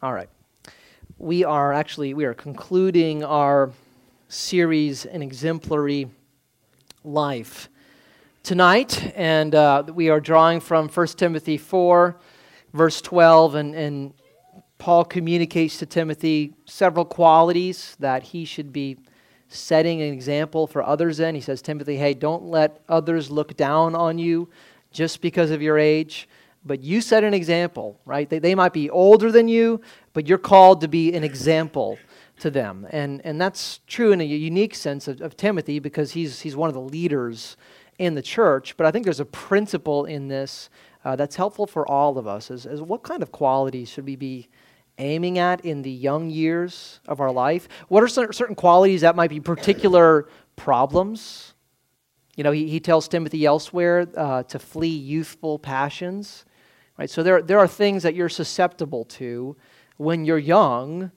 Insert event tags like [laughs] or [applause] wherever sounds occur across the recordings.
All right. We are actually we are concluding our series an exemplary life. Tonight and uh, we are drawing from 1 timothy 4 verse 12 and, and paul communicates to timothy several qualities that he should be setting an example for others in. He says timothy hey don't let others look down on you just because of your age but you set an example, right? They, they might be older than you, but you're called to be an example to them. And, and that's true in a unique sense of, of Timothy because he's, he's one of the leaders in the church. But I think there's a principle in this uh, that's helpful for all of us is, is what kind of qualities should we be aiming at in the young years of our life? What are certain qualities that might be particular problems? You know, he, he tells Timothy elsewhere uh, to flee youthful passions. Right? So there, there are things that you're susceptible to when you're young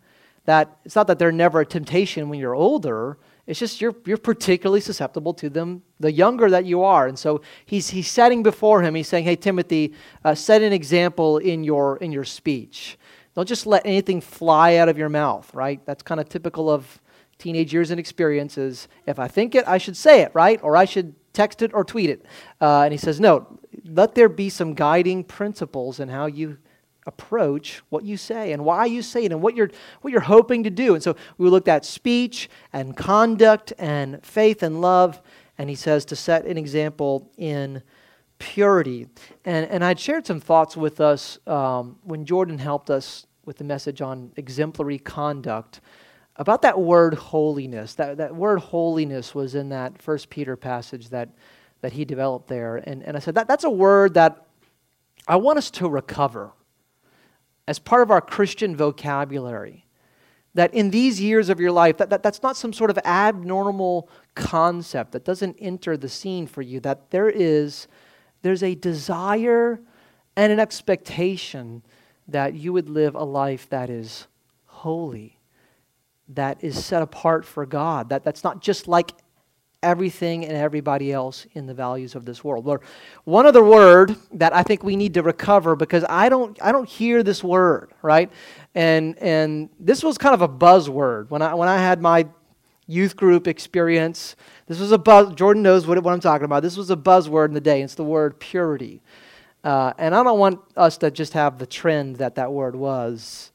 that it's not that they're never a temptation when you're older. It's just you're, you're particularly susceptible to them the younger that you are. And so he's, he's setting before him, he's saying, hey, Timothy, uh, set an example in your, in your speech. Don't just let anything fly out of your mouth, right? That's kind of typical of teenage years and experiences. If I think it, I should say it, right? Or I should text it or tweet it. Uh, and he says, no, let there be some guiding principles in how you approach what you say and why you say it and what you're, what you're hoping to do. And so we looked at speech and conduct and faith and love. And he says to set an example in purity. And, and I'd shared some thoughts with us um, when Jordan helped us with the message on exemplary conduct about that word holiness. That, that word holiness was in that First Peter passage that that he developed there. And, and I said, that, that's a word that I want us to recover as part of our Christian vocabulary. That in these years of your life, that, that, that's not some sort of abnormal concept that doesn't enter the scene for you, that there is there's a desire and an expectation that you would live a life that is holy, that is set apart for God, that, that's not just like everything and everybody else in the values of this world. Or one other word that I think we need to recover because I don't I don't hear this word, right? And and this was kind of a buzzword when I when I had my youth group experience. This was a buzz. Jordan knows what, what I'm talking about. This was a buzzword in the day. It's the word purity. Uh, and I don't want us to just have the trend that that word was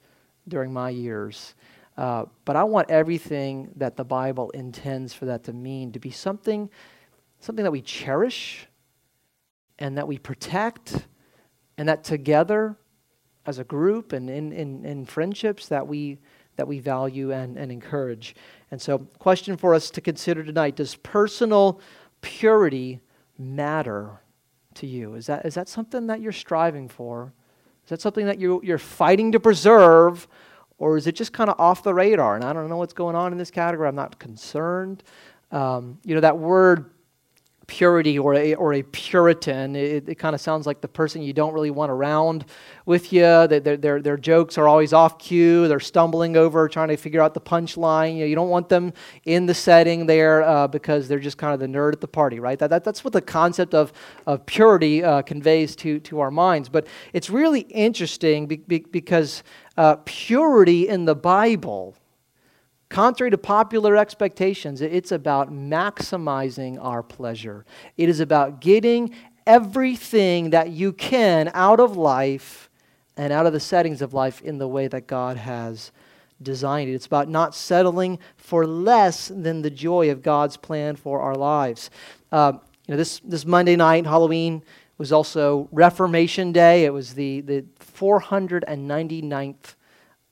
during my years. Uh, but I want everything that the Bible intends for that to mean to be something, something that we cherish and that we protect, and that together as a group and in, in, in friendships that we, that we value and, and encourage. And so, question for us to consider tonight Does personal purity matter to you? Is that, is that something that you're striving for? Is that something that you, you're fighting to preserve? Or is it just kind of off the radar? And I don't know what's going on in this category. I'm not concerned. Um, you know, that word purity or a, or a Puritan, it, it kind of sounds like the person you don't really want around with you. Their, their, their jokes are always off cue. They're stumbling over trying to figure out the punchline. You, know, you don't want them in the setting there uh, because they're just kind of the nerd at the party, right? That, that, that's what the concept of, of purity uh, conveys to, to our minds. But it's really interesting be, be, because uh, purity in the Bible Contrary to popular expectations, it's about maximizing our pleasure. It is about getting everything that you can out of life and out of the settings of life in the way that God has designed it. It's about not settling for less than the joy of God's plan for our lives. Uh, you know, this, this Monday night, Halloween, was also Reformation Day. It was the, the 499th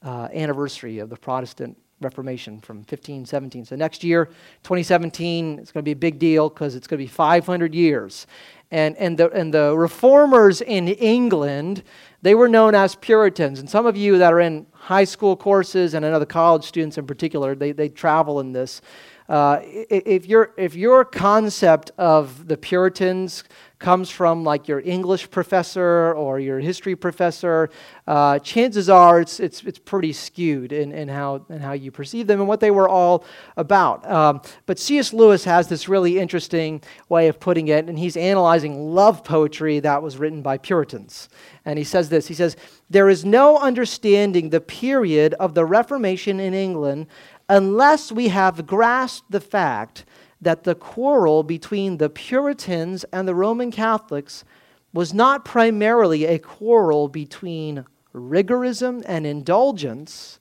uh, anniversary of the Protestant Reformation from 1517. So next year, 2017, it's going to be a big deal because it's going to be 500 years. And, and, the, and the reformers in England, they were known as Puritans. And some of you that are in high school courses, and I know the college students in particular, they, they travel in this. Uh, if, your, if your concept of the Puritans comes from like your English professor or your history professor, uh, chances are it's, it's, it's pretty skewed in, in, how, in how you perceive them and what they were all about. Um, but C.S. Lewis has this really interesting way of putting it, and he's analyzing love poetry that was written by Puritans. And he says this He says, There is no understanding the period of the Reformation in England unless we have grasped the fact that the quarrel between the Puritans and the Roman Catholics was not primarily a quarrel between rigorism and indulgence,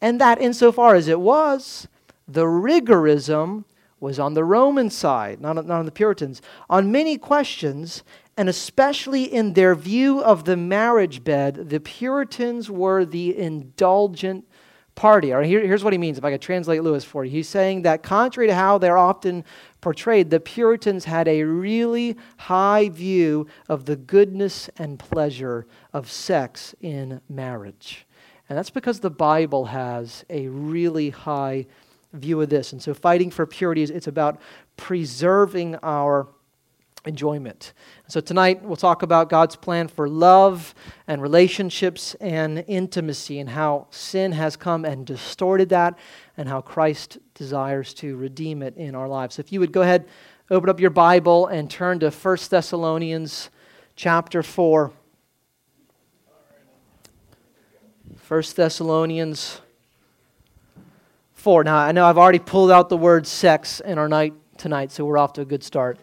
and that insofar as it was, the rigorism was on the Roman side, not, not on the Puritans, on many questions, and especially in their view of the marriage bed, the Puritans were the indulgent party. Or here, here's what he means, if I could translate Lewis for you. He's saying that contrary to how they're often portrayed, the Puritans had a really high view of the goodness and pleasure of sex in marriage. And that's because the Bible has a really high view of this. And so fighting for purity is it's about preserving our enjoyment. So, tonight we'll talk about God's plan for love and relationships and intimacy and how sin has come and distorted that and how Christ desires to redeem it in our lives. So if you would go ahead, open up your Bible and turn to 1 Thessalonians chapter 4. 1 Thessalonians 4. Now, I know I've already pulled out the word sex in our night tonight, so we're off to a good start.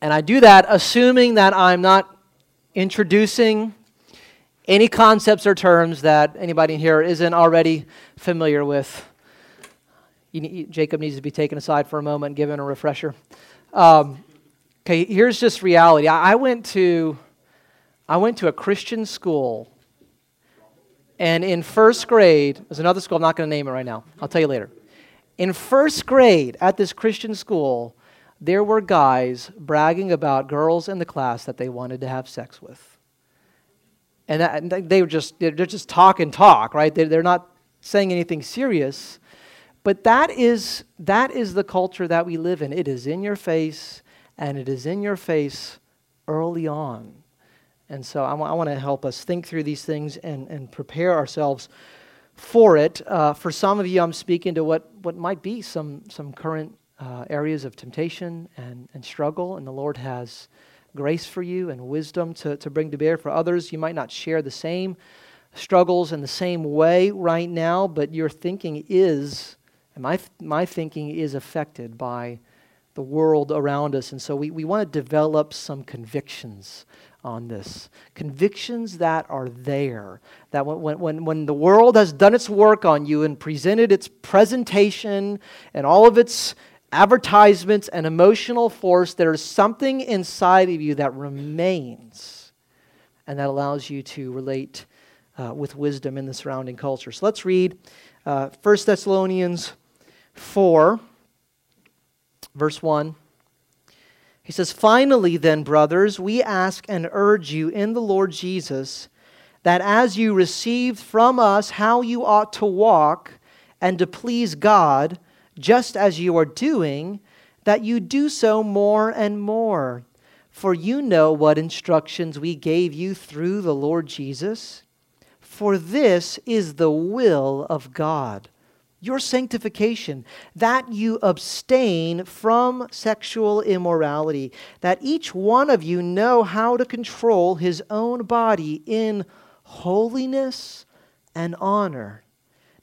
And I do that assuming that I'm not introducing any concepts or terms that anybody here isn't already familiar with. Jacob needs to be taken aside for a moment and given a refresher. Um, okay, here's just reality. I, I went to I went to a Christian school, and in first grade, there's another school. I'm not going to name it right now. I'll tell you later. In first grade at this Christian school, there were guys bragging about girls in the class that they wanted to have sex with. And, that, and they were just, they're just talk and talk, right? They're, they're not saying anything serious. But that is, that is the culture that we live in. It is in your face, and it is in your face early on. And so I, w- I want to help us think through these things and, and prepare ourselves for it. Uh, for some of you, I'm speaking to what, what might be some, some current uh, areas of temptation and, and struggle, and the Lord has grace for you and wisdom to, to bring to bear. For others, you might not share the same struggles in the same way right now, but your thinking is, and my, my thinking is affected by the world around us. And so we, we want to develop some convictions on this. Convictions that are there. That when, when, when the world has done its work on you and presented its presentation and all of its advertisements and emotional force, there is something inside of you that remains and that allows you to relate uh, with wisdom in the surrounding culture. So let's read uh, 1 Thessalonians 4, verse 1. He says, Finally, then, brothers, we ask and urge you in the Lord Jesus that as you received from us how you ought to walk and to please God, just as you are doing, that you do so more and more. For you know what instructions we gave you through the Lord Jesus. For this is the will of God, your sanctification, that you abstain from sexual immorality, that each one of you know how to control his own body in holiness and honor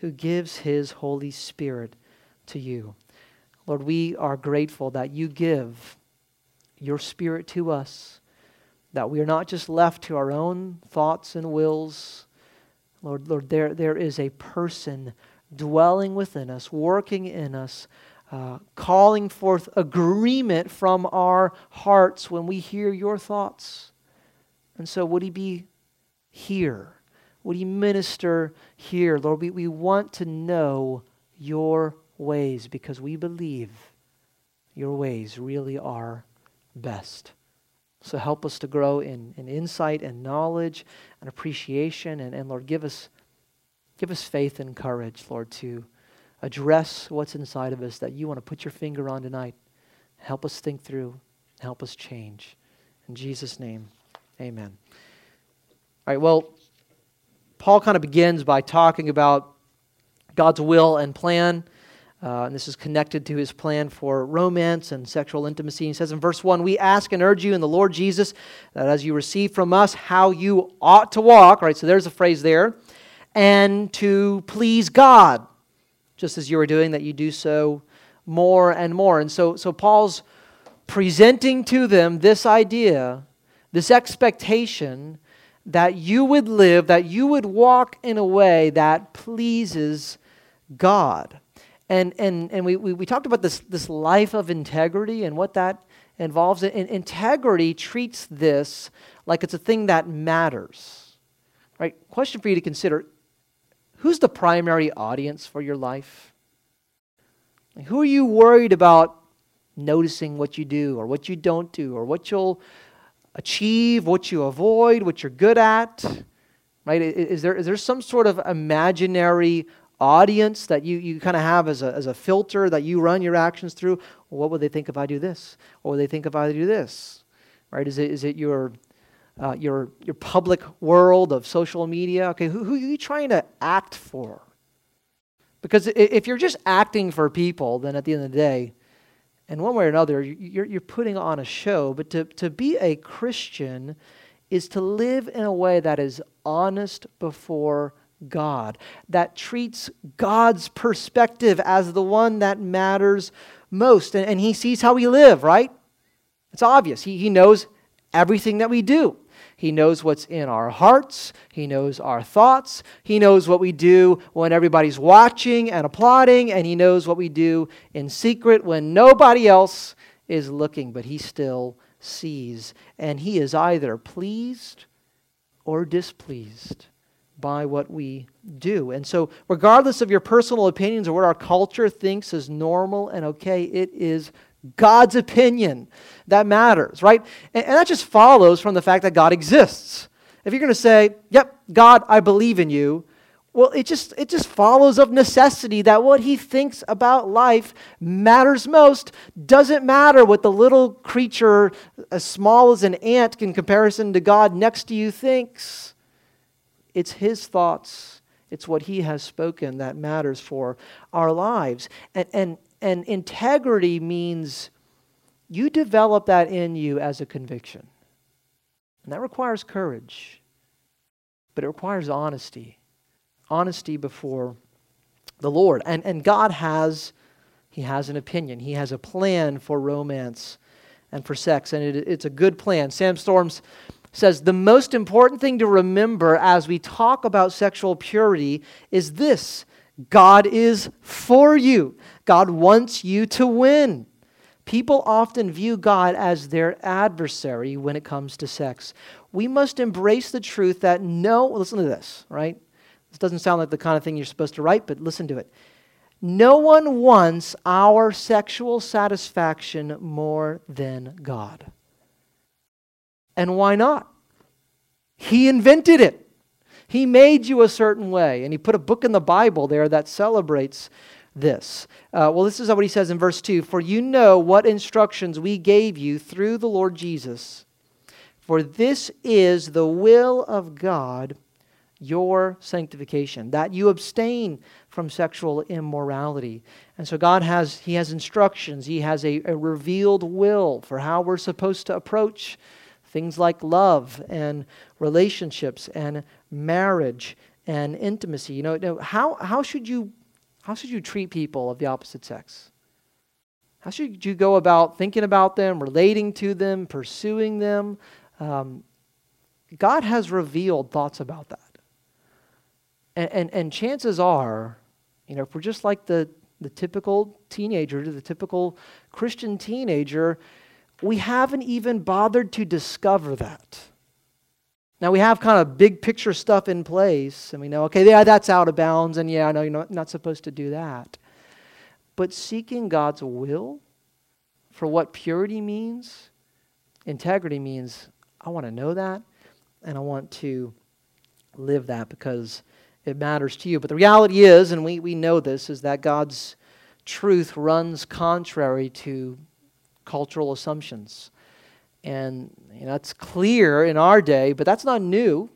who gives his Holy Spirit to you. Lord, we are grateful that you give your Spirit to us, that we are not just left to our own thoughts and wills. Lord, Lord, there, there is a person dwelling within us, working in us, uh, calling forth agreement from our hearts when we hear your thoughts. And so, would He be here? Would He minister here? Lord, we, we want to know your ways because we believe your ways really are best. So help us to grow in, in insight and knowledge and appreciation. And, and Lord, give us, give us faith and courage, Lord, to address what's inside of us that you want to put your finger on tonight. Help us think through, help us change. In Jesus' name, amen. All right, well, Paul kind of begins by talking about God's will and plan. Uh, and this is connected to his plan for romance and sexual intimacy. He says in verse 1 We ask and urge you in the Lord Jesus that as you receive from us how you ought to walk, right? So there's a phrase there, and to please God, just as you are doing, that you do so more and more. And so, so Paul's presenting to them this idea, this expectation that you would live, that you would walk in a way that pleases God. And, and, and we, we, we talked about this, this life of integrity and what that involves. And integrity treats this like it's a thing that matters. Right? Question for you to consider who's the primary audience for your life? Who are you worried about noticing what you do or what you don't do or what you'll achieve, what you avoid, what you're good at? Right? Is there, is there some sort of imaginary audience that you, you kind of have as a, as a filter that you run your actions through. Well, what would they think if I do this? What would they think if I do this? Right? Is it, is it your, uh, your, your public world of social media? Okay, who, who are you trying to act for? Because if you're just acting for people, then at the end of the day, in one way or another, you're, you're putting on a show. But to, to be a Christian is to live in a way that is honest before God, that treats God's perspective as the one that matters most. And, and he sees how we live, right? It's obvious. He, he knows everything that we do. He knows what's in our hearts. He knows our thoughts. He knows what we do when everybody's watching and applauding. And He knows what we do in secret when nobody else is looking, but He still sees. And He is either pleased or displeased by what we do. And so, regardless of your personal opinions or what our culture thinks is normal and okay, it is God's opinion that matters, right? And, and that just follows from the fact that God exists. If you're going to say, "Yep, God, I believe in you," well, it just it just follows of necessity that what he thinks about life matters most. Doesn't matter what the little creature as small as an ant in comparison to God next to you thinks. It's His thoughts, it's what He has spoken that matters for our lives. And, and, and integrity means you develop that in you as a conviction. And that requires courage, but it requires honesty. Honesty before the Lord. And, and God has, He has an opinion, He has a plan for romance and for sex, and it, it's a good plan. Sam Storms says the most important thing to remember as we talk about sexual purity is this God is for you, God wants you to win. People often view God as their adversary when it comes to sex. We must embrace the truth that no, listen to this, right? This doesn't sound like the kind of thing you're supposed to write, but listen to it. No one wants our sexual satisfaction more than God. And why not? He invented it. He made you a certain way, and He put a book in the Bible there that celebrates this. Uh, well, this is what He says in verse 2 For you know what instructions we gave you through the Lord Jesus. For this is the will of God, your sanctification, that you abstain from sexual immorality. And so God has He has instructions, He has a, a revealed will for how we're supposed to approach Things like love and relationships and marriage and intimacy. You know, how, how, should you, how should you treat people of the opposite sex? How should you go about thinking about them, relating to them, pursuing them? Um, God has revealed thoughts about that. And, and, and chances are, you know, if we're just like the, the typical teenager, the typical Christian teenager, we haven't even bothered to discover that. Now we have kind of big picture stuff in place, and we know, okay, yeah, that's out of bounds, and yeah, I know you're not, not supposed to do that. But seeking God's will for what purity means, integrity means, I want to know that, and I want to live that because it matters to you. But the reality is, and we, we know this, is that God's truth runs contrary to cultural assumptions. And you know, that's clear in our day, but that's not new.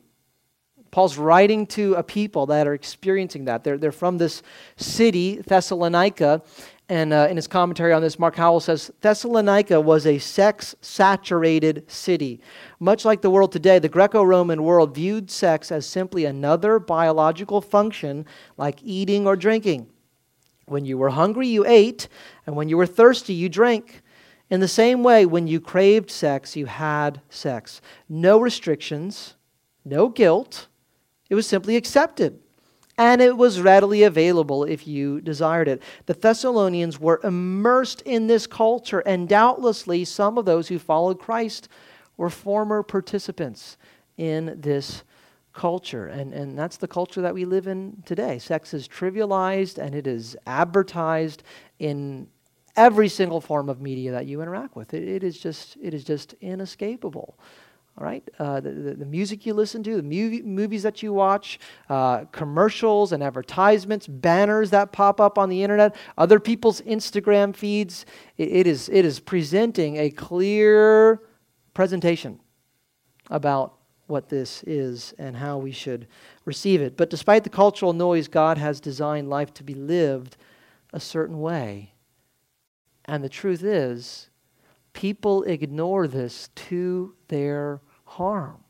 Paul's writing to a people that are experiencing that. They're, they're from this city, Thessalonica, and uh, in his commentary on this, Mark Howell says Thessalonica was a sex saturated city. Much like the world today, the Greco Roman world viewed sex as simply another biological function like eating or drinking. When you were hungry, you ate, and when you were thirsty, you drank. In the same way, when you craved sex, you had sex. No restrictions, no guilt. It was simply accepted and it was readily available if you desired it. The Thessalonians were immersed in this culture, and doubtlessly some of those who followed Christ were former participants in this culture. And, and that's the culture that we live in today. Sex is trivialized and it is advertised in every single form of media that you interact with. it, it is, just, it is just inescapable all right? Uh, the, the, the, music you listen to, the movie, movies that you watch, uh, commercials and advertisements, banners that pop up on the internet, other people's Instagram feeds. It, it, is, it is presenting a clear presentation about what this is and how we should receive it. But despite the cultural noise, God has designed life to be lived a certain way. And the truth is, people ignore this to their harm.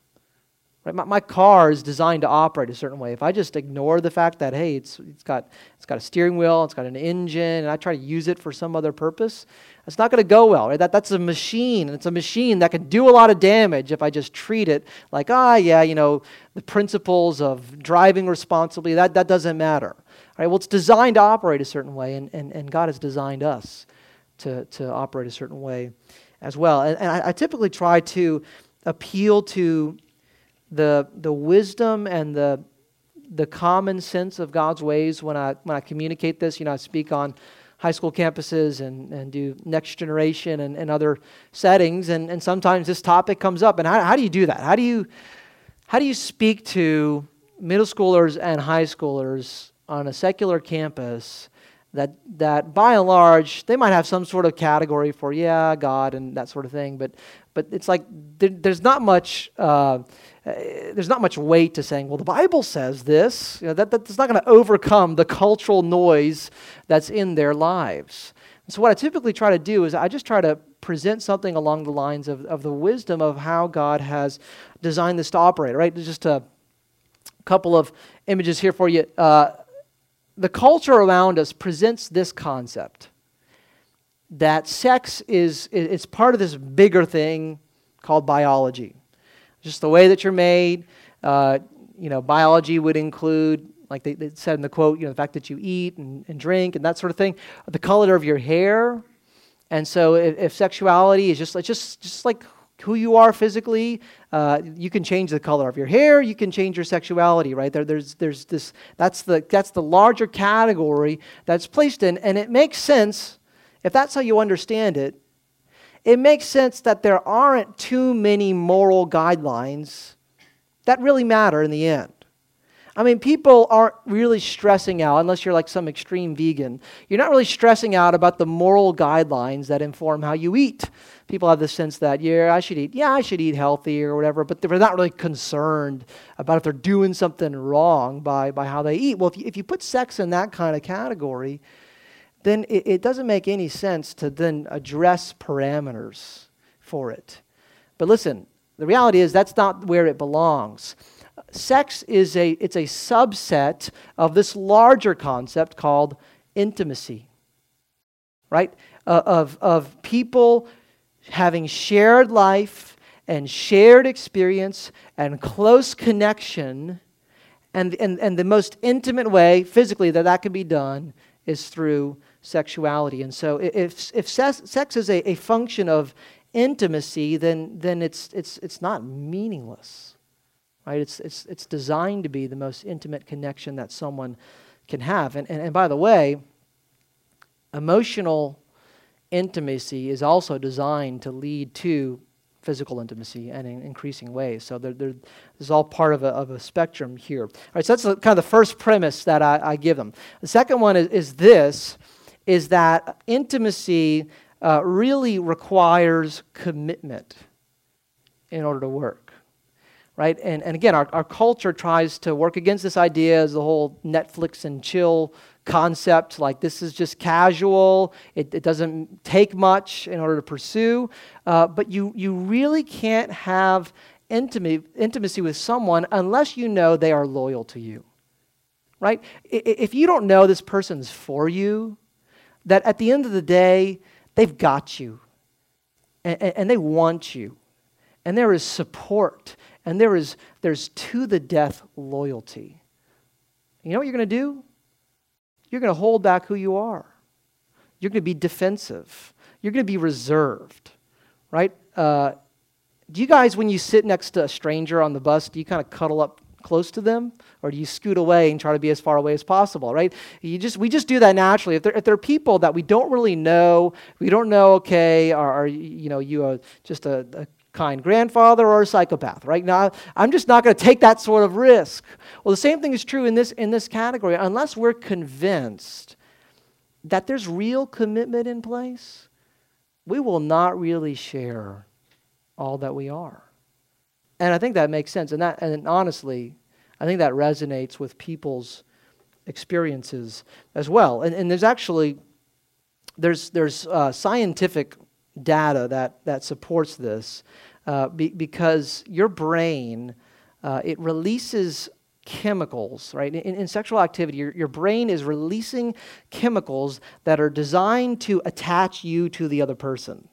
Right? My, my, car is designed to operate a certain way. If I just ignore the fact that, hey, it's, it's, got, it's got a steering wheel, it's got an engine, and I try to use it for some other purpose, it's not going to go well. Right? That, that's a machine, and it's a machine that can do a lot of damage if I just treat it like, ah, yeah, you know, the principles of driving responsibly, that, that doesn't matter. Well, it's designed to operate a certain way, and, and, and God has designed us to, to operate a certain way as well. And, and I, I, typically try to appeal to the, the wisdom and the, the common sense of God's ways when I, when I communicate this. You know, I speak on high school campuses and, and do next generation and, and other settings. And, and sometimes this topic comes up. And how, how do you do that? How do you, how do you speak to middle schoolers and high schoolers on a secular campus that, that by and large, they might have some sort of category for, yeah, God and that sort of thing, but, but it's like there, there's not much. Uh, there's not much weight to saying, well, the Bible says this. You know, that, that's not going to overcome the cultural noise that's in their lives. so, what I typically try to do is I just try to present something along the lines of, of the wisdom of how God has designed this to operate, right? Just a couple of images here for you. Uh, the culture around us presents this concept that sex is it's part of this bigger thing called biology. Just the way that you're made. Uh, you know, biology would include, like they, they, said in the quote, you know, the fact that you eat and, and drink and that sort of thing, the color of your hair. And so, if, if sexuality is just like just just like who you are physically, uh, you can change the color of your hair. You can change your sexuality, right? There, there's, there's this. That's the that's the larger category that's placed in, and it makes sense if that's how you understand it. It makes sense that there aren't too many moral guidelines that really matter in the end. I mean, people aren't really stressing out, unless you're like some extreme vegan. You're not really stressing out about the moral guidelines that inform how you eat. People have the sense that, yeah, I should eat, yeah, I should eat healthy or whatever, but they're not really concerned about if they're doing something wrong by, by how they eat. Well, if you, if you put sex in that kind of category, then it, it doesn't make any sense to then address parameters for it. But listen, the reality is that's not where it belongs sex is a it's a subset of this larger concept called intimacy right uh, of of people having shared life and shared experience and close connection and, and, and the most intimate way physically that that can be done is through sexuality. And so if, if sex is a, a function of intimacy, then, then it's, it's, it's not meaningless. Right? It's, it's, it's designed to be the most intimate connection that someone can have. And, and, and by the way, emotional intimacy is also designed to lead to physical intimacy and in increasing ways. So there, there, this is all part of a, of a spectrum here. All right, so that's kind of the first premise that I, I give them. The second one is, is this, is that intimacy uh, really requires commitment in order to work. Right? And, and again, our, our culture tries to work against this idea as the whole Netflix and chill concept like this is just casual it, it doesn't take much in order to pursue uh, but you, you really can't have intimacy, intimacy with someone unless you know they are loyal to you right if you don't know this person's for you that at the end of the day they've got you and, and they want you and there is support and there is there's to the death loyalty you know what you're going to do you're going to hold back who you are. You're going to be defensive. You're going to be reserved, right? Uh, do you guys, when you sit next to a stranger on the bus, do you kind of cuddle up close to them or do you scoot away and try to be as far away as possible right you just we just do that naturally if there, if there are people that we don't really know we don't know okay are, are you know you are just a, a kind grandfather or a psychopath, right? Now, I'm just not going to take that sort of risk. Well, the same thing is true in this, in this category. Unless we're convinced that there's real commitment in place, we will not really share all that we are. And I think that makes sense. And, that, and honestly, I think that resonates with people's experiences as well. And, and there's actually there's, there's uh, scientific data that, that supports this uh, be, because your brain, uh, it releases chemicals, right? In, in sexual activity, your, your brain is releasing chemicals that are designed to attach you to the other person.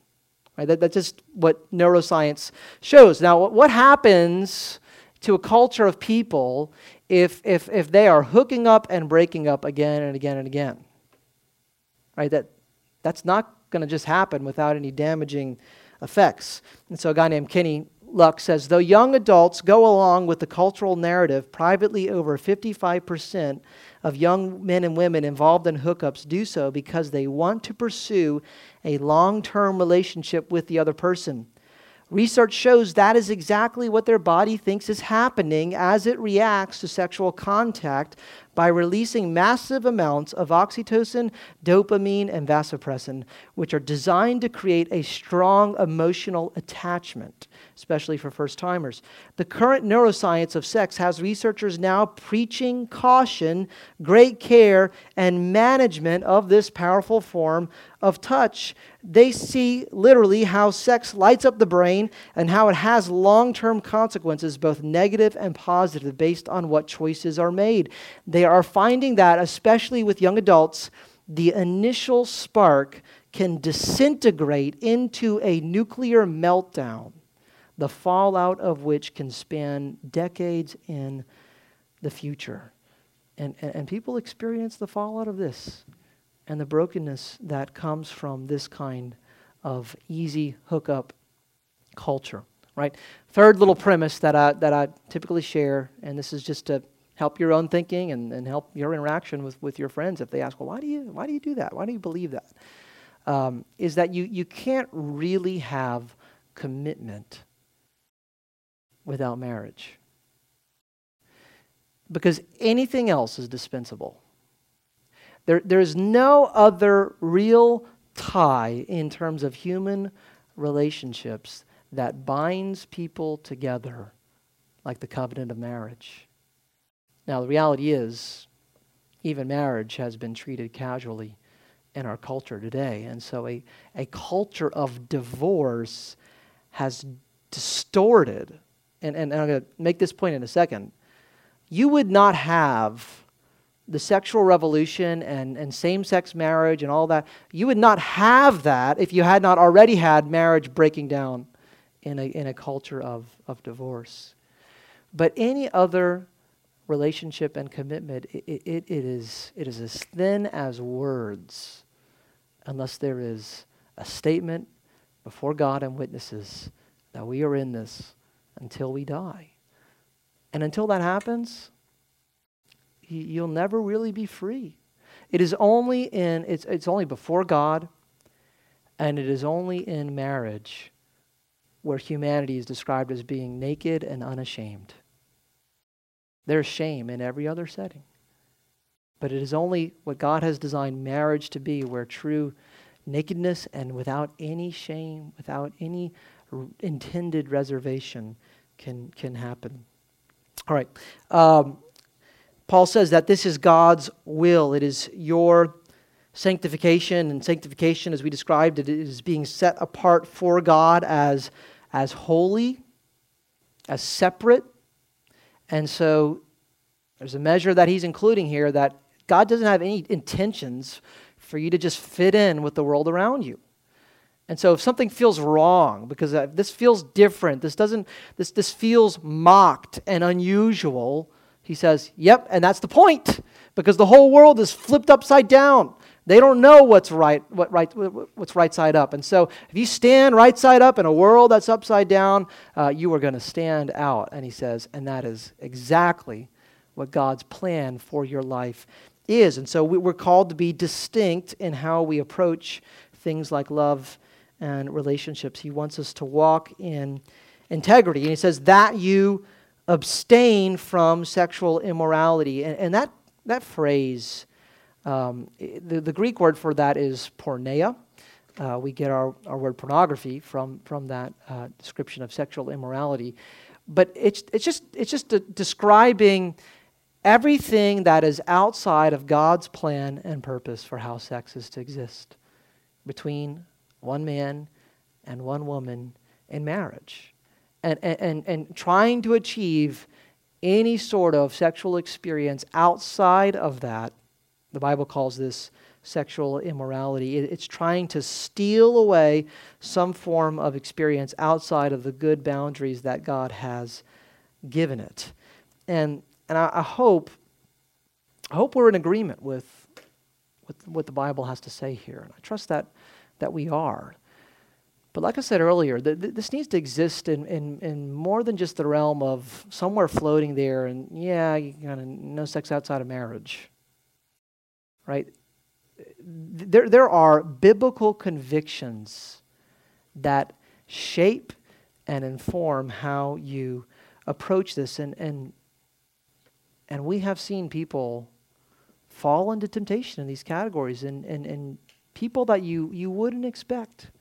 Right? That, that's just what neuroscience shows. Now, what, what happens to a culture of people if, if, if they are hooking up and breaking up again and again and again? Right? That, that's not going to just happen without any damaging effects. And so a guy named Kenny Luck says though young adults go along with the cultural narrative, privately over 55% of young men and women involved in hookups do so because they want to pursue a long term relationship with the other person. Research shows that is exactly what their body thinks is happening as it reacts to sexual contact by releasing massive amounts of oxytocin, dopamine, and vasopressin, which are designed to create a strong emotional attachment, especially for first timers. The current neuroscience of sex has researchers now preaching caution, great care, and management of this powerful form of touch. They see literally how sex lights up the brain and how it has long term consequences, both negative and positive, based on what choices are made. They they are finding that, especially with young adults, the initial spark can disintegrate into a nuclear meltdown, the fallout of which can span decades in the future. And, and, and, people experience the fallout of this and the brokenness that comes from this kind of easy hookup culture, right? Third little premise that I, that I typically share, and this is just to help your own thinking and, and help your interaction with, with your friends if they ask, well, why do you, why do, you do that? Why do you believe that? Um, is that you, you can't really have commitment without marriage. Because anything else is dispensable. There, there's no other real tie in terms of human relationships that binds people together like the covenant of marriage. Now, the reality is, even marriage has been treated casually in our culture today. And so, a, a culture of divorce has distorted, and, and I'm going to make this point in a second. You would not have the sexual revolution and, and same sex marriage and all that. You would not have that if you had not already had marriage breaking down in a, in a culture of, of divorce. But any other relationship and commitment, it, it, it, is, it is as thin as words unless there is a statement before God and witnesses that we are in this until we die. And until that happens, you'll never really be free. It is only in it's, it's only before God and it is only in marriage where humanity is described as being naked and unashamed. There's shame in every other setting. But it is only what God has designed marriage to be where true nakedness and without any shame, without any r- intended reservation can, can happen. All right. Um, Paul says that this is God's will. It is your sanctification, and sanctification, as we described it, is being set apart for God as, as holy, as separate. And so there's a measure that he's including here that God doesn't have any intentions for you to just fit in with the world around you. And so if something feels wrong, because this feels different, this doesn't, this, this feels mocked and unusual, he says, yep, and that's the point, because the whole world is flipped upside down. They don't know what's right, what right, what's right side up. And so if you stand right side up in a world that's upside down, uh, you are going to stand out. And he says, and that is exactly what God's plan for your life is. And so we're called to be distinct in how we approach things like love and relationships. He wants us to walk in integrity. And he says that you abstain from sexual immorality. And, and that, that phrase, um, the, the Greek word for that is porneia. Uh, we get our, our word pornography from, from that uh, description of sexual immorality. But it's, it's just, it's just describing everything that is outside of God's plan and purpose for how sex is to exist between one man and one woman in marriage. And, and, and trying to achieve any sort of sexual experience outside of that, the Bible calls this sexual immorality. It's trying to steal away some form of experience outside of the good boundaries that God has given it. And and I, I hope, I hope we're in agreement with, with what the Bible has to say here. And I trust that, that we are. But like I said earlier, this needs to exist in, in, in more than just the realm of somewhere floating there and, yeah, you kind of no sex outside of marriage. Right? There, there are biblical convictions that shape and inform how you approach this. And, and and we have seen people fall into temptation in these categories and, and, and people that you, you wouldn't expect.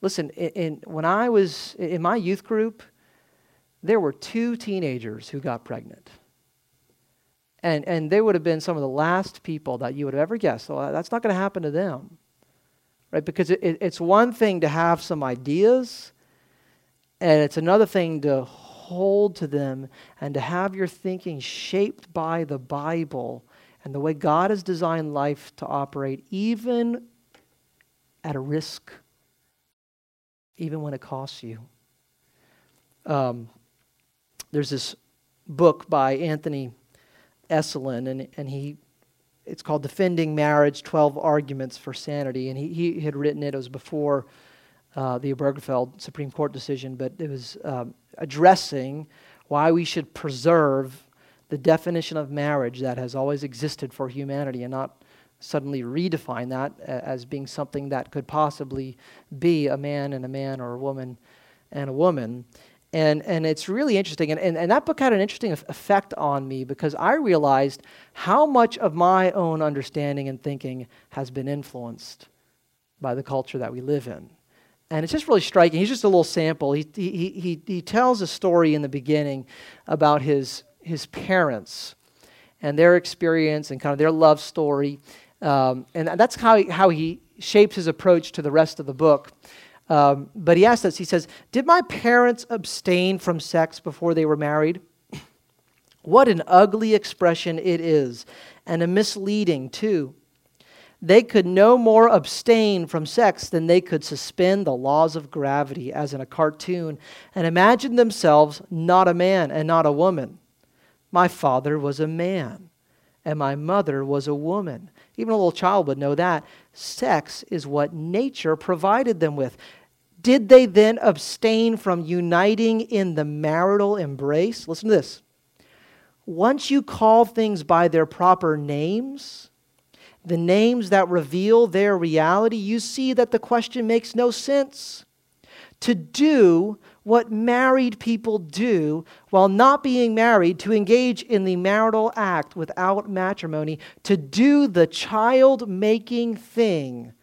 Listen, in, in, when I was in my youth group, there were two teenagers who got pregnant. And, and they would have been some of the last people that you would have ever guessed. So that's not going to happen to them. Right? Because it, it, it's one thing to have some ideas, and it's another thing to hold to them and to have your thinking shaped by the Bible and the way God has designed life to operate, even at a risk, even when it costs you. Um, there's this book by Anthony Esolen, and, and he it's called Defending Marriage 12 Arguments for Sanity. And he, he had written it, it was before uh, the Obergefell Supreme Court decision, but it was um, addressing why we should preserve the definition of marriage that has always existed for humanity and not suddenly redefine that as being something that could possibly be a man and a man or a woman and a woman. And, and it's really interesting. And, and, and that book had an interesting effect on me because I realized how much of my own understanding and thinking has been influenced by the culture that we live in. And it's just really striking. He's just a little sample. He, he, he, he tells a story in the beginning about his, his parents and their experience and kind of their love story. Um, and that's how he, how he shapes his approach to the rest of the book. Um, but he asks us, he says, Did my parents abstain from sex before they were married? what an ugly expression it is, and a misleading, too. They could no more abstain from sex than they could suspend the laws of gravity, as in a cartoon, and imagine themselves not a man and not a woman. My father was a man, and my mother was a woman. Even a little child would know that. Sex is what nature provided them with. Did they then abstain from uniting in the marital embrace? Listen to this. Once you call things by their proper names, the names that reveal their reality, you see that the question makes no sense. To do what married people do while not being married, to engage in the marital act without matrimony, to do the child making thing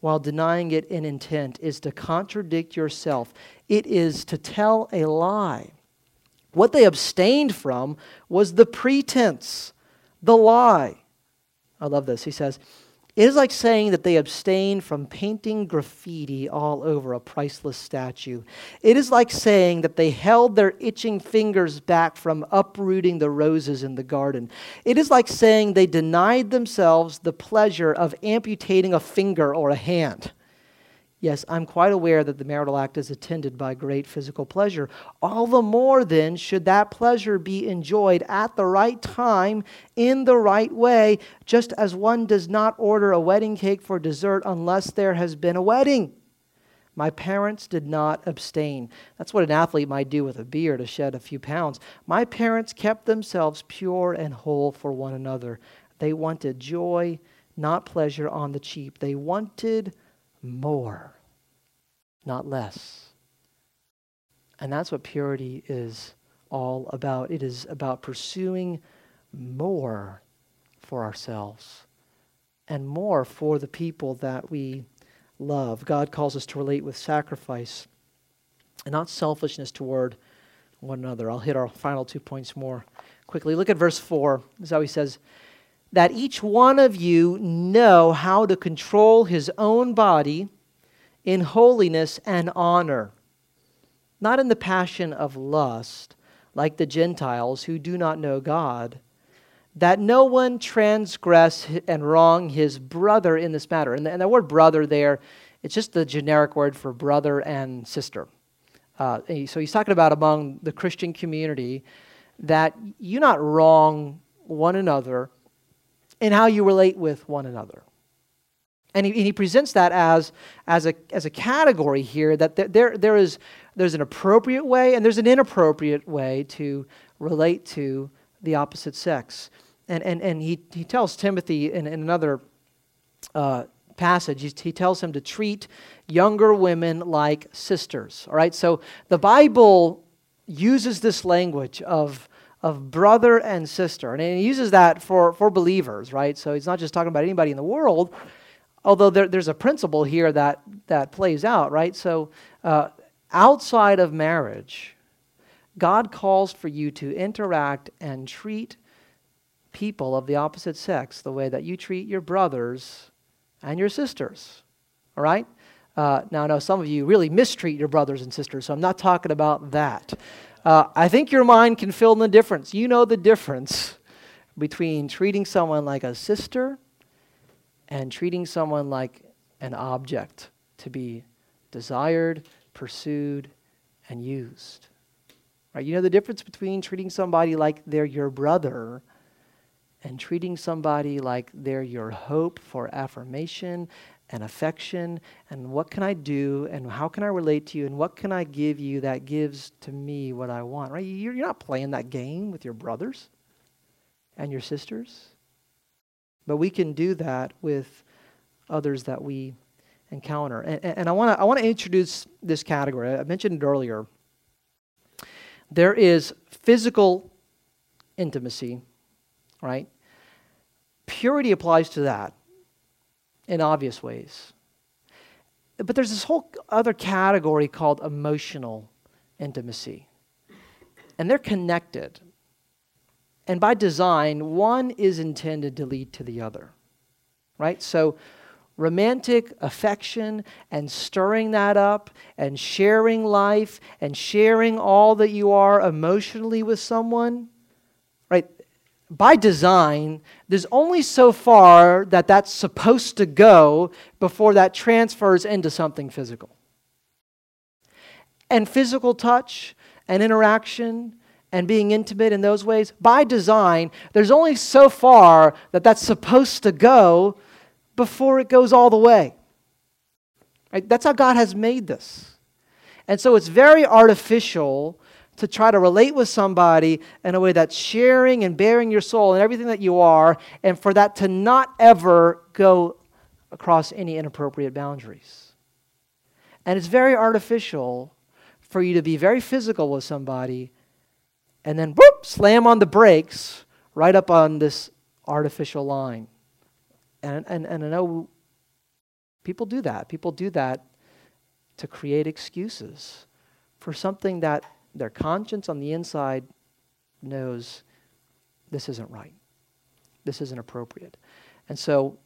while denying it in intent is to contradict yourself. It is to tell a lie. What they abstained from was the pretense, the lie. I love this. He says, It is like saying that they abstained from painting graffiti all over a priceless statue. It is like saying that they held their itching fingers back from uprooting the roses in the garden. It is like saying they denied themselves the pleasure of amputating a finger or a hand. Yes, I'm quite aware that the marital act is attended by great physical pleasure. All the more, then, should that pleasure be enjoyed at the right time, in the right way, just as one does not order a wedding cake for dessert unless there has been a wedding. My parents did not abstain. That's what an athlete might do with a beer to shed a few pounds. My parents kept themselves pure and whole for one another. They wanted joy, not pleasure on the cheap. They wanted more, not less. And that's what purity is all about. It is about pursuing more for ourselves and more for the people that we love. God calls us to relate with sacrifice and not selfishness toward one another. I'll hit our final two points more quickly. Look at verse 4. This is how he says, that each one of you know how to control his own body in holiness and honor, not in the passion of lust, like the Gentiles who do not know God, that no one transgress and wrong his brother in this matter. And the, and the word brother there, it's just the generic word for brother and sister. Uh, so he's talking about among the Christian community that you not wrong one another in how you relate with one another. And he, and he presents that as, as, a, as a category here that there, there is, there's an appropriate way and there's an inappropriate way to relate to the opposite sex. And, and, and he, he tells Timothy in, in another uh, passage, he, he tells him to treat younger women like sisters. All right, so the Bible uses this language of of brother and sister. And he uses that for, for believers, right? So he's not just talking about anybody in the world, although there, there's a principle here that, that plays out, right? So uh, outside of marriage, God calls for you to interact and treat people of the opposite sex the way that you treat your brothers and your sisters, all right? Uh, now, I know some of you really mistreat your brothers and sisters, so I'm not talking about that. Uh, I think your mind can fill in the difference. You know the difference between treating someone like a sister and treating someone like an object to be desired, pursued, and used. Right? You know the difference between treating somebody like they're your brother and treating somebody like they're your hope for affirmation and affection and what can I do and how can I relate to you and what can I give you that gives to me what I want, right? You're, not playing that game with your brothers and your sisters. But we can do that with others that we encounter. And, and I want to I wanna introduce this category. I mentioned it earlier. There is physical intimacy, right? Purity applies to that in obvious ways. But there's this whole other category called emotional intimacy. And they're connected. And by design, one is intended to lead to the other. Right? So, romantic affection and stirring that up and sharing life and sharing all that you are emotionally with someone? By design, there's only so far that that's supposed to go before that transfers into something physical. And physical touch and interaction and being intimate in those ways, by design, there's only so far that that's supposed to go before it goes all the way. Right? That's how God has made this. And so it's very artificial to try to relate with somebody in a way that's sharing and baring your soul and everything that you are, and for that to not ever go across any inappropriate boundaries. And it's very artificial for you to be very physical with somebody and then whoop, slam on the brakes right up on this artificial line. And, and, and I know people do that. People do that to create excuses for something that their conscience on the inside knows this isn't right. This isn't appropriate. And so,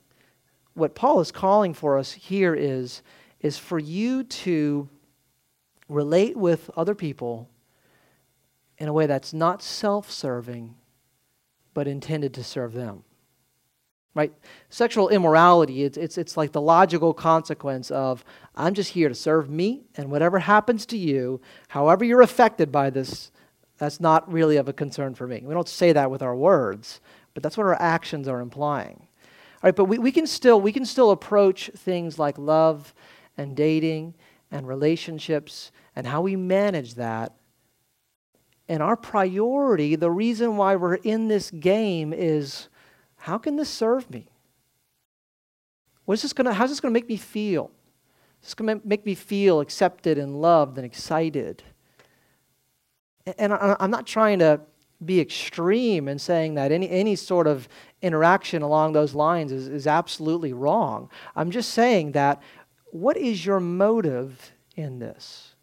what Paul is calling for us here is, is for you to relate with other people in a way that's not self serving, but intended to serve them. Right? Sexual immorality, it's, it's, it's like the logical consequence of I'm just here to serve me, and whatever happens to you, however you're affected by this, that's not really of a concern for me. We don't say that with our words, but that's what our actions are implying. All right, but we, we, can still, we can still approach things like love and dating and relationships and how we manage that and our priority, the reason why we're in this game is how can this serve me? What is this gonna, how's this going to make me feel? It's going to make me feel accepted and loved and excited. And I'm not trying to be extreme in saying that any, any sort of interaction along those lines is, is absolutely wrong. I'm just saying that what is your motive in this?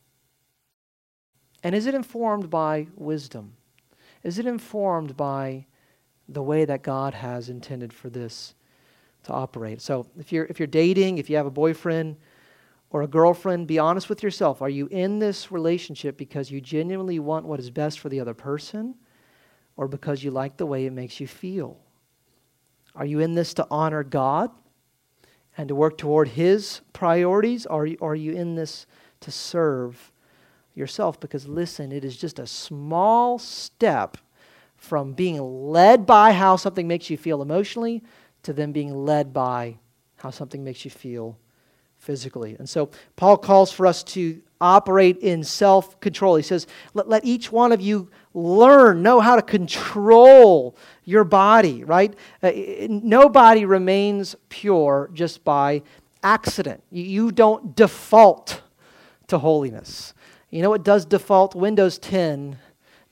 And is it informed by wisdom? Is it informed by the way that God has intended for this to operate? So, if you're, if you're dating, if you have a boyfriend or a girlfriend, be honest with yourself. Are you in this relationship because you genuinely want what is best for the other person or because you like the way it makes you feel? Are you in this to honor God and to work toward His priorities? Or are you in this to serve yourself because listen, it is just a small step from being led by how something makes you feel emotionally to then being led by how something makes you feel physically. And so Paul calls for us to operate in self control. He says, let, let each one of you learn, know how to control your body, right? Uh, nobody remains pure just by accident. You, you don't default to holiness. You know what does default? Windows 10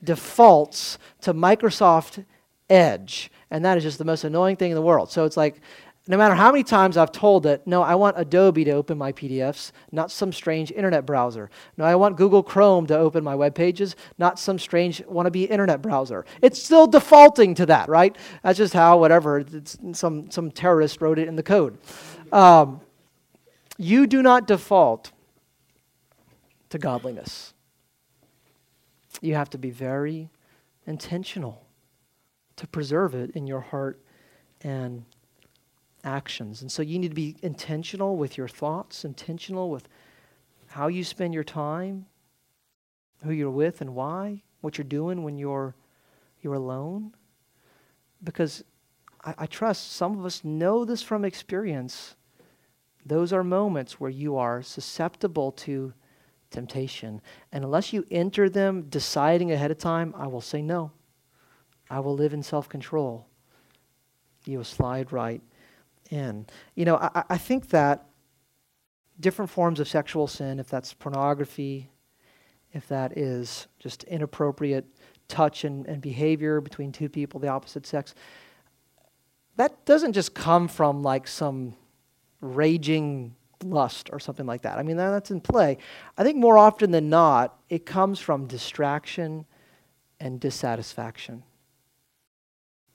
defaults to Microsoft Edge. And that is just the most annoying thing in the world. So it's like, no matter how many times I've told it, no, I want Adobe to open my PDFs, not some strange internet browser. No, I want Google Chrome to open my web pages, not some strange wannabe internet browser. It's still defaulting to that, right? That's just how, whatever, some, some terrorist wrote it in the code. Um, you do not default to godliness. You have to be very intentional to preserve it in your heart and actions. And so you need to be intentional with your thoughts, intentional with how you spend your time, who you're with and why, what you're doing when you're you're alone. Because I, I trust some of us know this from experience. Those are moments where you are susceptible to temptation. And unless you enter them deciding ahead of time, I will say no. I will live in self control. You will slide right in. You know, I, I think that different forms of sexual sin, if that's pornography, if that is just inappropriate touch and, and behavior between two people, the opposite sex, that doesn't just come from like some raging lust or something like that. I mean, that's in play. I think more often than not, it comes from distraction and dissatisfaction.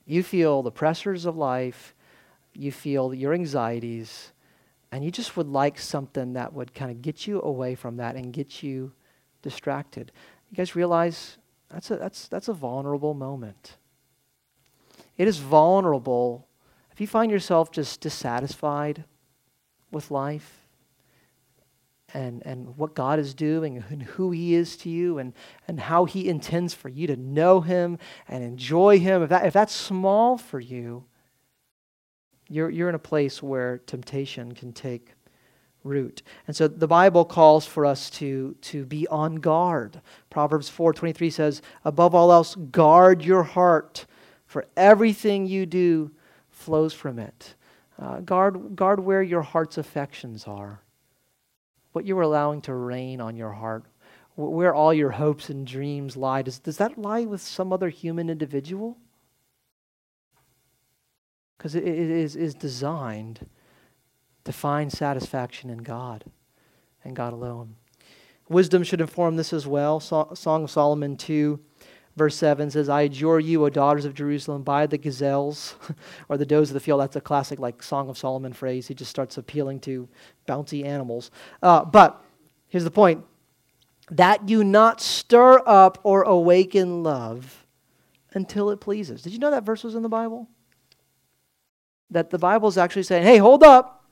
You feel the pressures of life, you feel your anxieties, and you just would like something that would kind of get you away from that and get you distracted. You guys realize that's a, that's, that's a vulnerable moment. It is vulnerable if you find yourself just dissatisfied with life and, and what God is doing and who He is to you and, and how He intends for you to know Him and enjoy Him, if, that, if that's small for you, you're, you're in a place where temptation can take root. And so the Bible calls for us to, to be on guard. Proverbs 4:23 says, "Above all else, guard your heart, for everything you do flows from it." Uh, guard, guard where your heart's affections are what you're allowing to reign on your heart, where all your hopes and dreams lie, does, does that lie with some other human individual? Because it, it is, is designed to find satisfaction in God and God alone. Wisdom should inform this as well. Song of Solomon 2 Verse 7 says, I adjure you, O daughters of Jerusalem, by the gazelles [laughs] or the does of the field. That's a classic, like, Song of Solomon phrase. He just starts appealing to bouncy animals. Uh, but here's the point that you not stir up or awaken love until it pleases. Did you know that verse was in the Bible? That the Bible is actually saying, hey, hold up.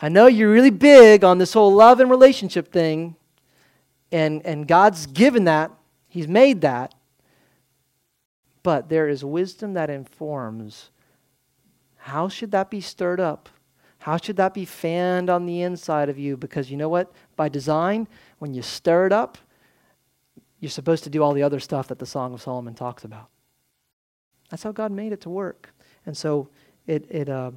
I know you're really big on this whole love and relationship thing, and, and God's given that, He's made that. But there is wisdom that informs how should that be stirred up? How should that be fanned on the inside of you? Because you know what? By design, when you stir it up, you're supposed to do all the other stuff that the Song of Solomon talks about. That's how God made it to work. And so it, it uh,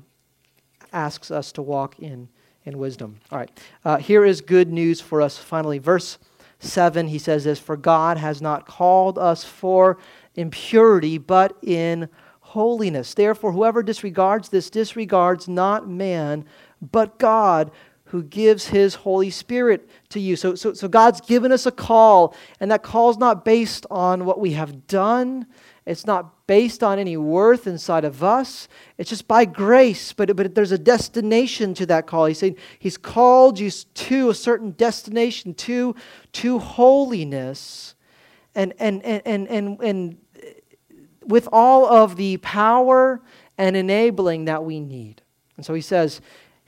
asks us to walk in, in wisdom. All right. Uh, here is good news for us finally. Verse 7, he says this For God has not called us for impurity, but in holiness. Therefore, whoever disregards this disregards not man, but God who gives his Holy Spirit to you. So, so, so God's given us a call, and that call is not based on what we have done. It's not based on any worth inside of us. It's just by grace, but, but there's a destination to that call. He's saying He's called you to a certain destination, to, to holiness and, and, and, and, and, and with all of the power and enabling that we need. And so he says,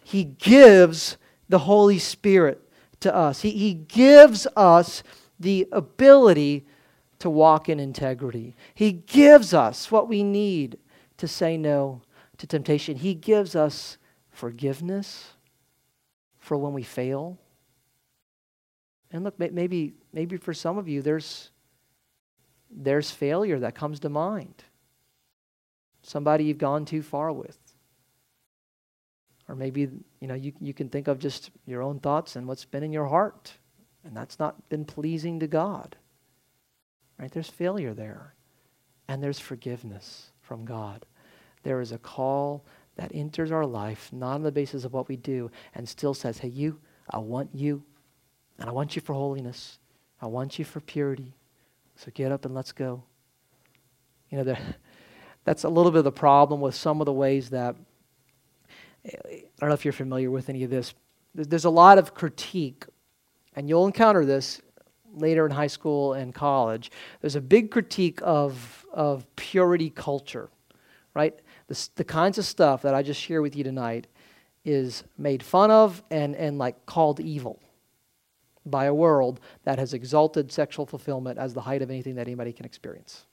He gives the Holy Spirit to us. He, he gives us the ability to walk in integrity. He gives us what we need to say no to temptation. He gives us forgiveness for when we fail. And look, maybe, maybe for some of you, there's there's failure that comes to mind. Somebody you've gone too far with. Or maybe, you know, you, you can think of just your own thoughts and what's been in your heart. And that's not been pleasing to God. Right? There's failure there. And there's forgiveness from God. There is a call that enters our life, not on the basis of what we do, and still says, hey, you, I want you, and I want you for holiness. I want you for purity. So get up and let's go. You know, that's a little bit of the problem with some of the ways that, I don't know if you're familiar with any of this. There's a lot of critique, and you'll encounter this later in high school and college. There's a big critique of, of purity culture, right? The, the kinds of stuff that I just share with you tonight is made fun of and, and like called evil by a world that has exalted sexual fulfillment as the height of anything that anybody can experience.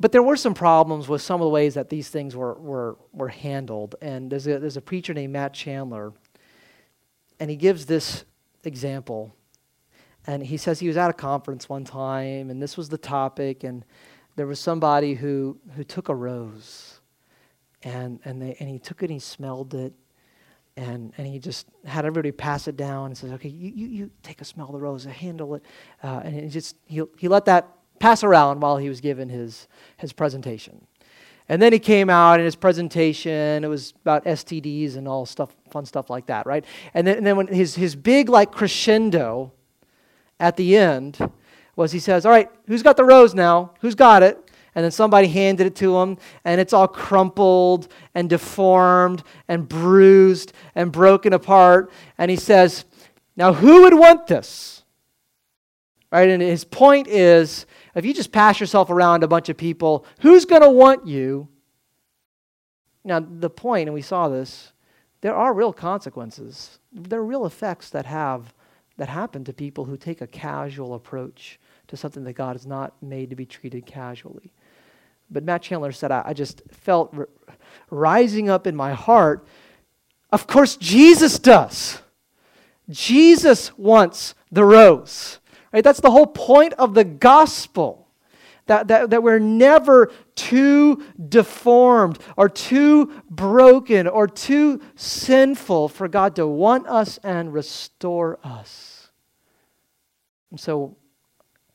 But there were some problems with some of the ways that these things were, were, were handled. And there's a, there's a preacher named Matt Chandler, and he gives this example. And he says he was at a conference one time, and this was the topic, and there was somebody who, who took a rose, and, and, they, and he took it and he smelled it, and, and he just had everybody pass it down and says, okay, you, you, you take a smell of the rose, handle it. Uh, and he just, he, he let that pass around while he was giving his, his presentation. And then he came out in his presentation, it was about STDs and all stuff, fun stuff like that, right? And then, and then when his, his big like crescendo at the end was he says, all right, who's got the rose now? Who's got it? And then somebody handed it to him, and it's all crumpled and deformed and bruised and broken apart. And he says, Now, who would want this? Right? And his point is if you just pass yourself around a bunch of people, who's going to want you? Now, the point, and we saw this, there are real consequences. There are real effects that have that happen to people who take a casual approach to something that God has not made to be treated casually. But Matt Chandler said, I, I just felt r- rising up in my heart. Of course, Jesus does. Jesus wants the rose. Right? That's the whole point of the gospel. That, that, that we're never too deformed or too broken or too sinful for God to want us and restore us. And so,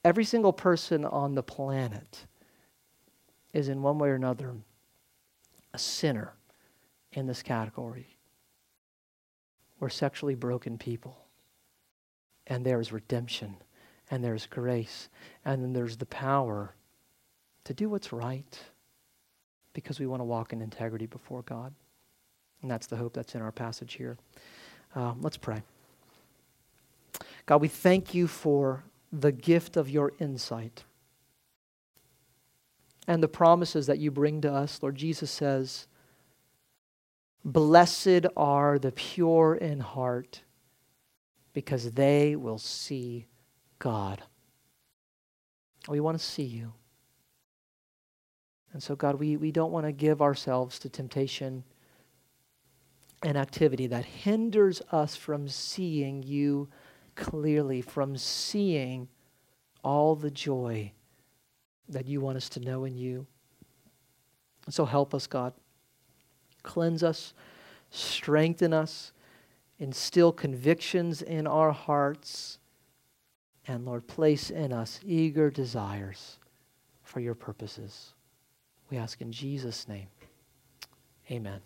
every single person on the planet is, in one way or another, a sinner in this category. We're sexually broken people. And there is redemption, and there's grace, and then there's the power to do what's right because we want to walk in integrity before God. And that's the hope that's in our passage here. Um, let's pray. God, we thank you for the gift of your insight and the promises that you bring to us. Lord Jesus says, Blessed are the pure in heart, because they will see God. We want to see you. And so, God, we, we don't want to give ourselves to temptation and activity that hinders us from seeing you clearly, from seeing all the joy that you want us to know in you. And so, help us, God. Cleanse us, strengthen us, instill convictions in our hearts, and Lord, place in us eager desires for your purposes. We ask in Jesus' name. Amen.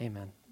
Amen.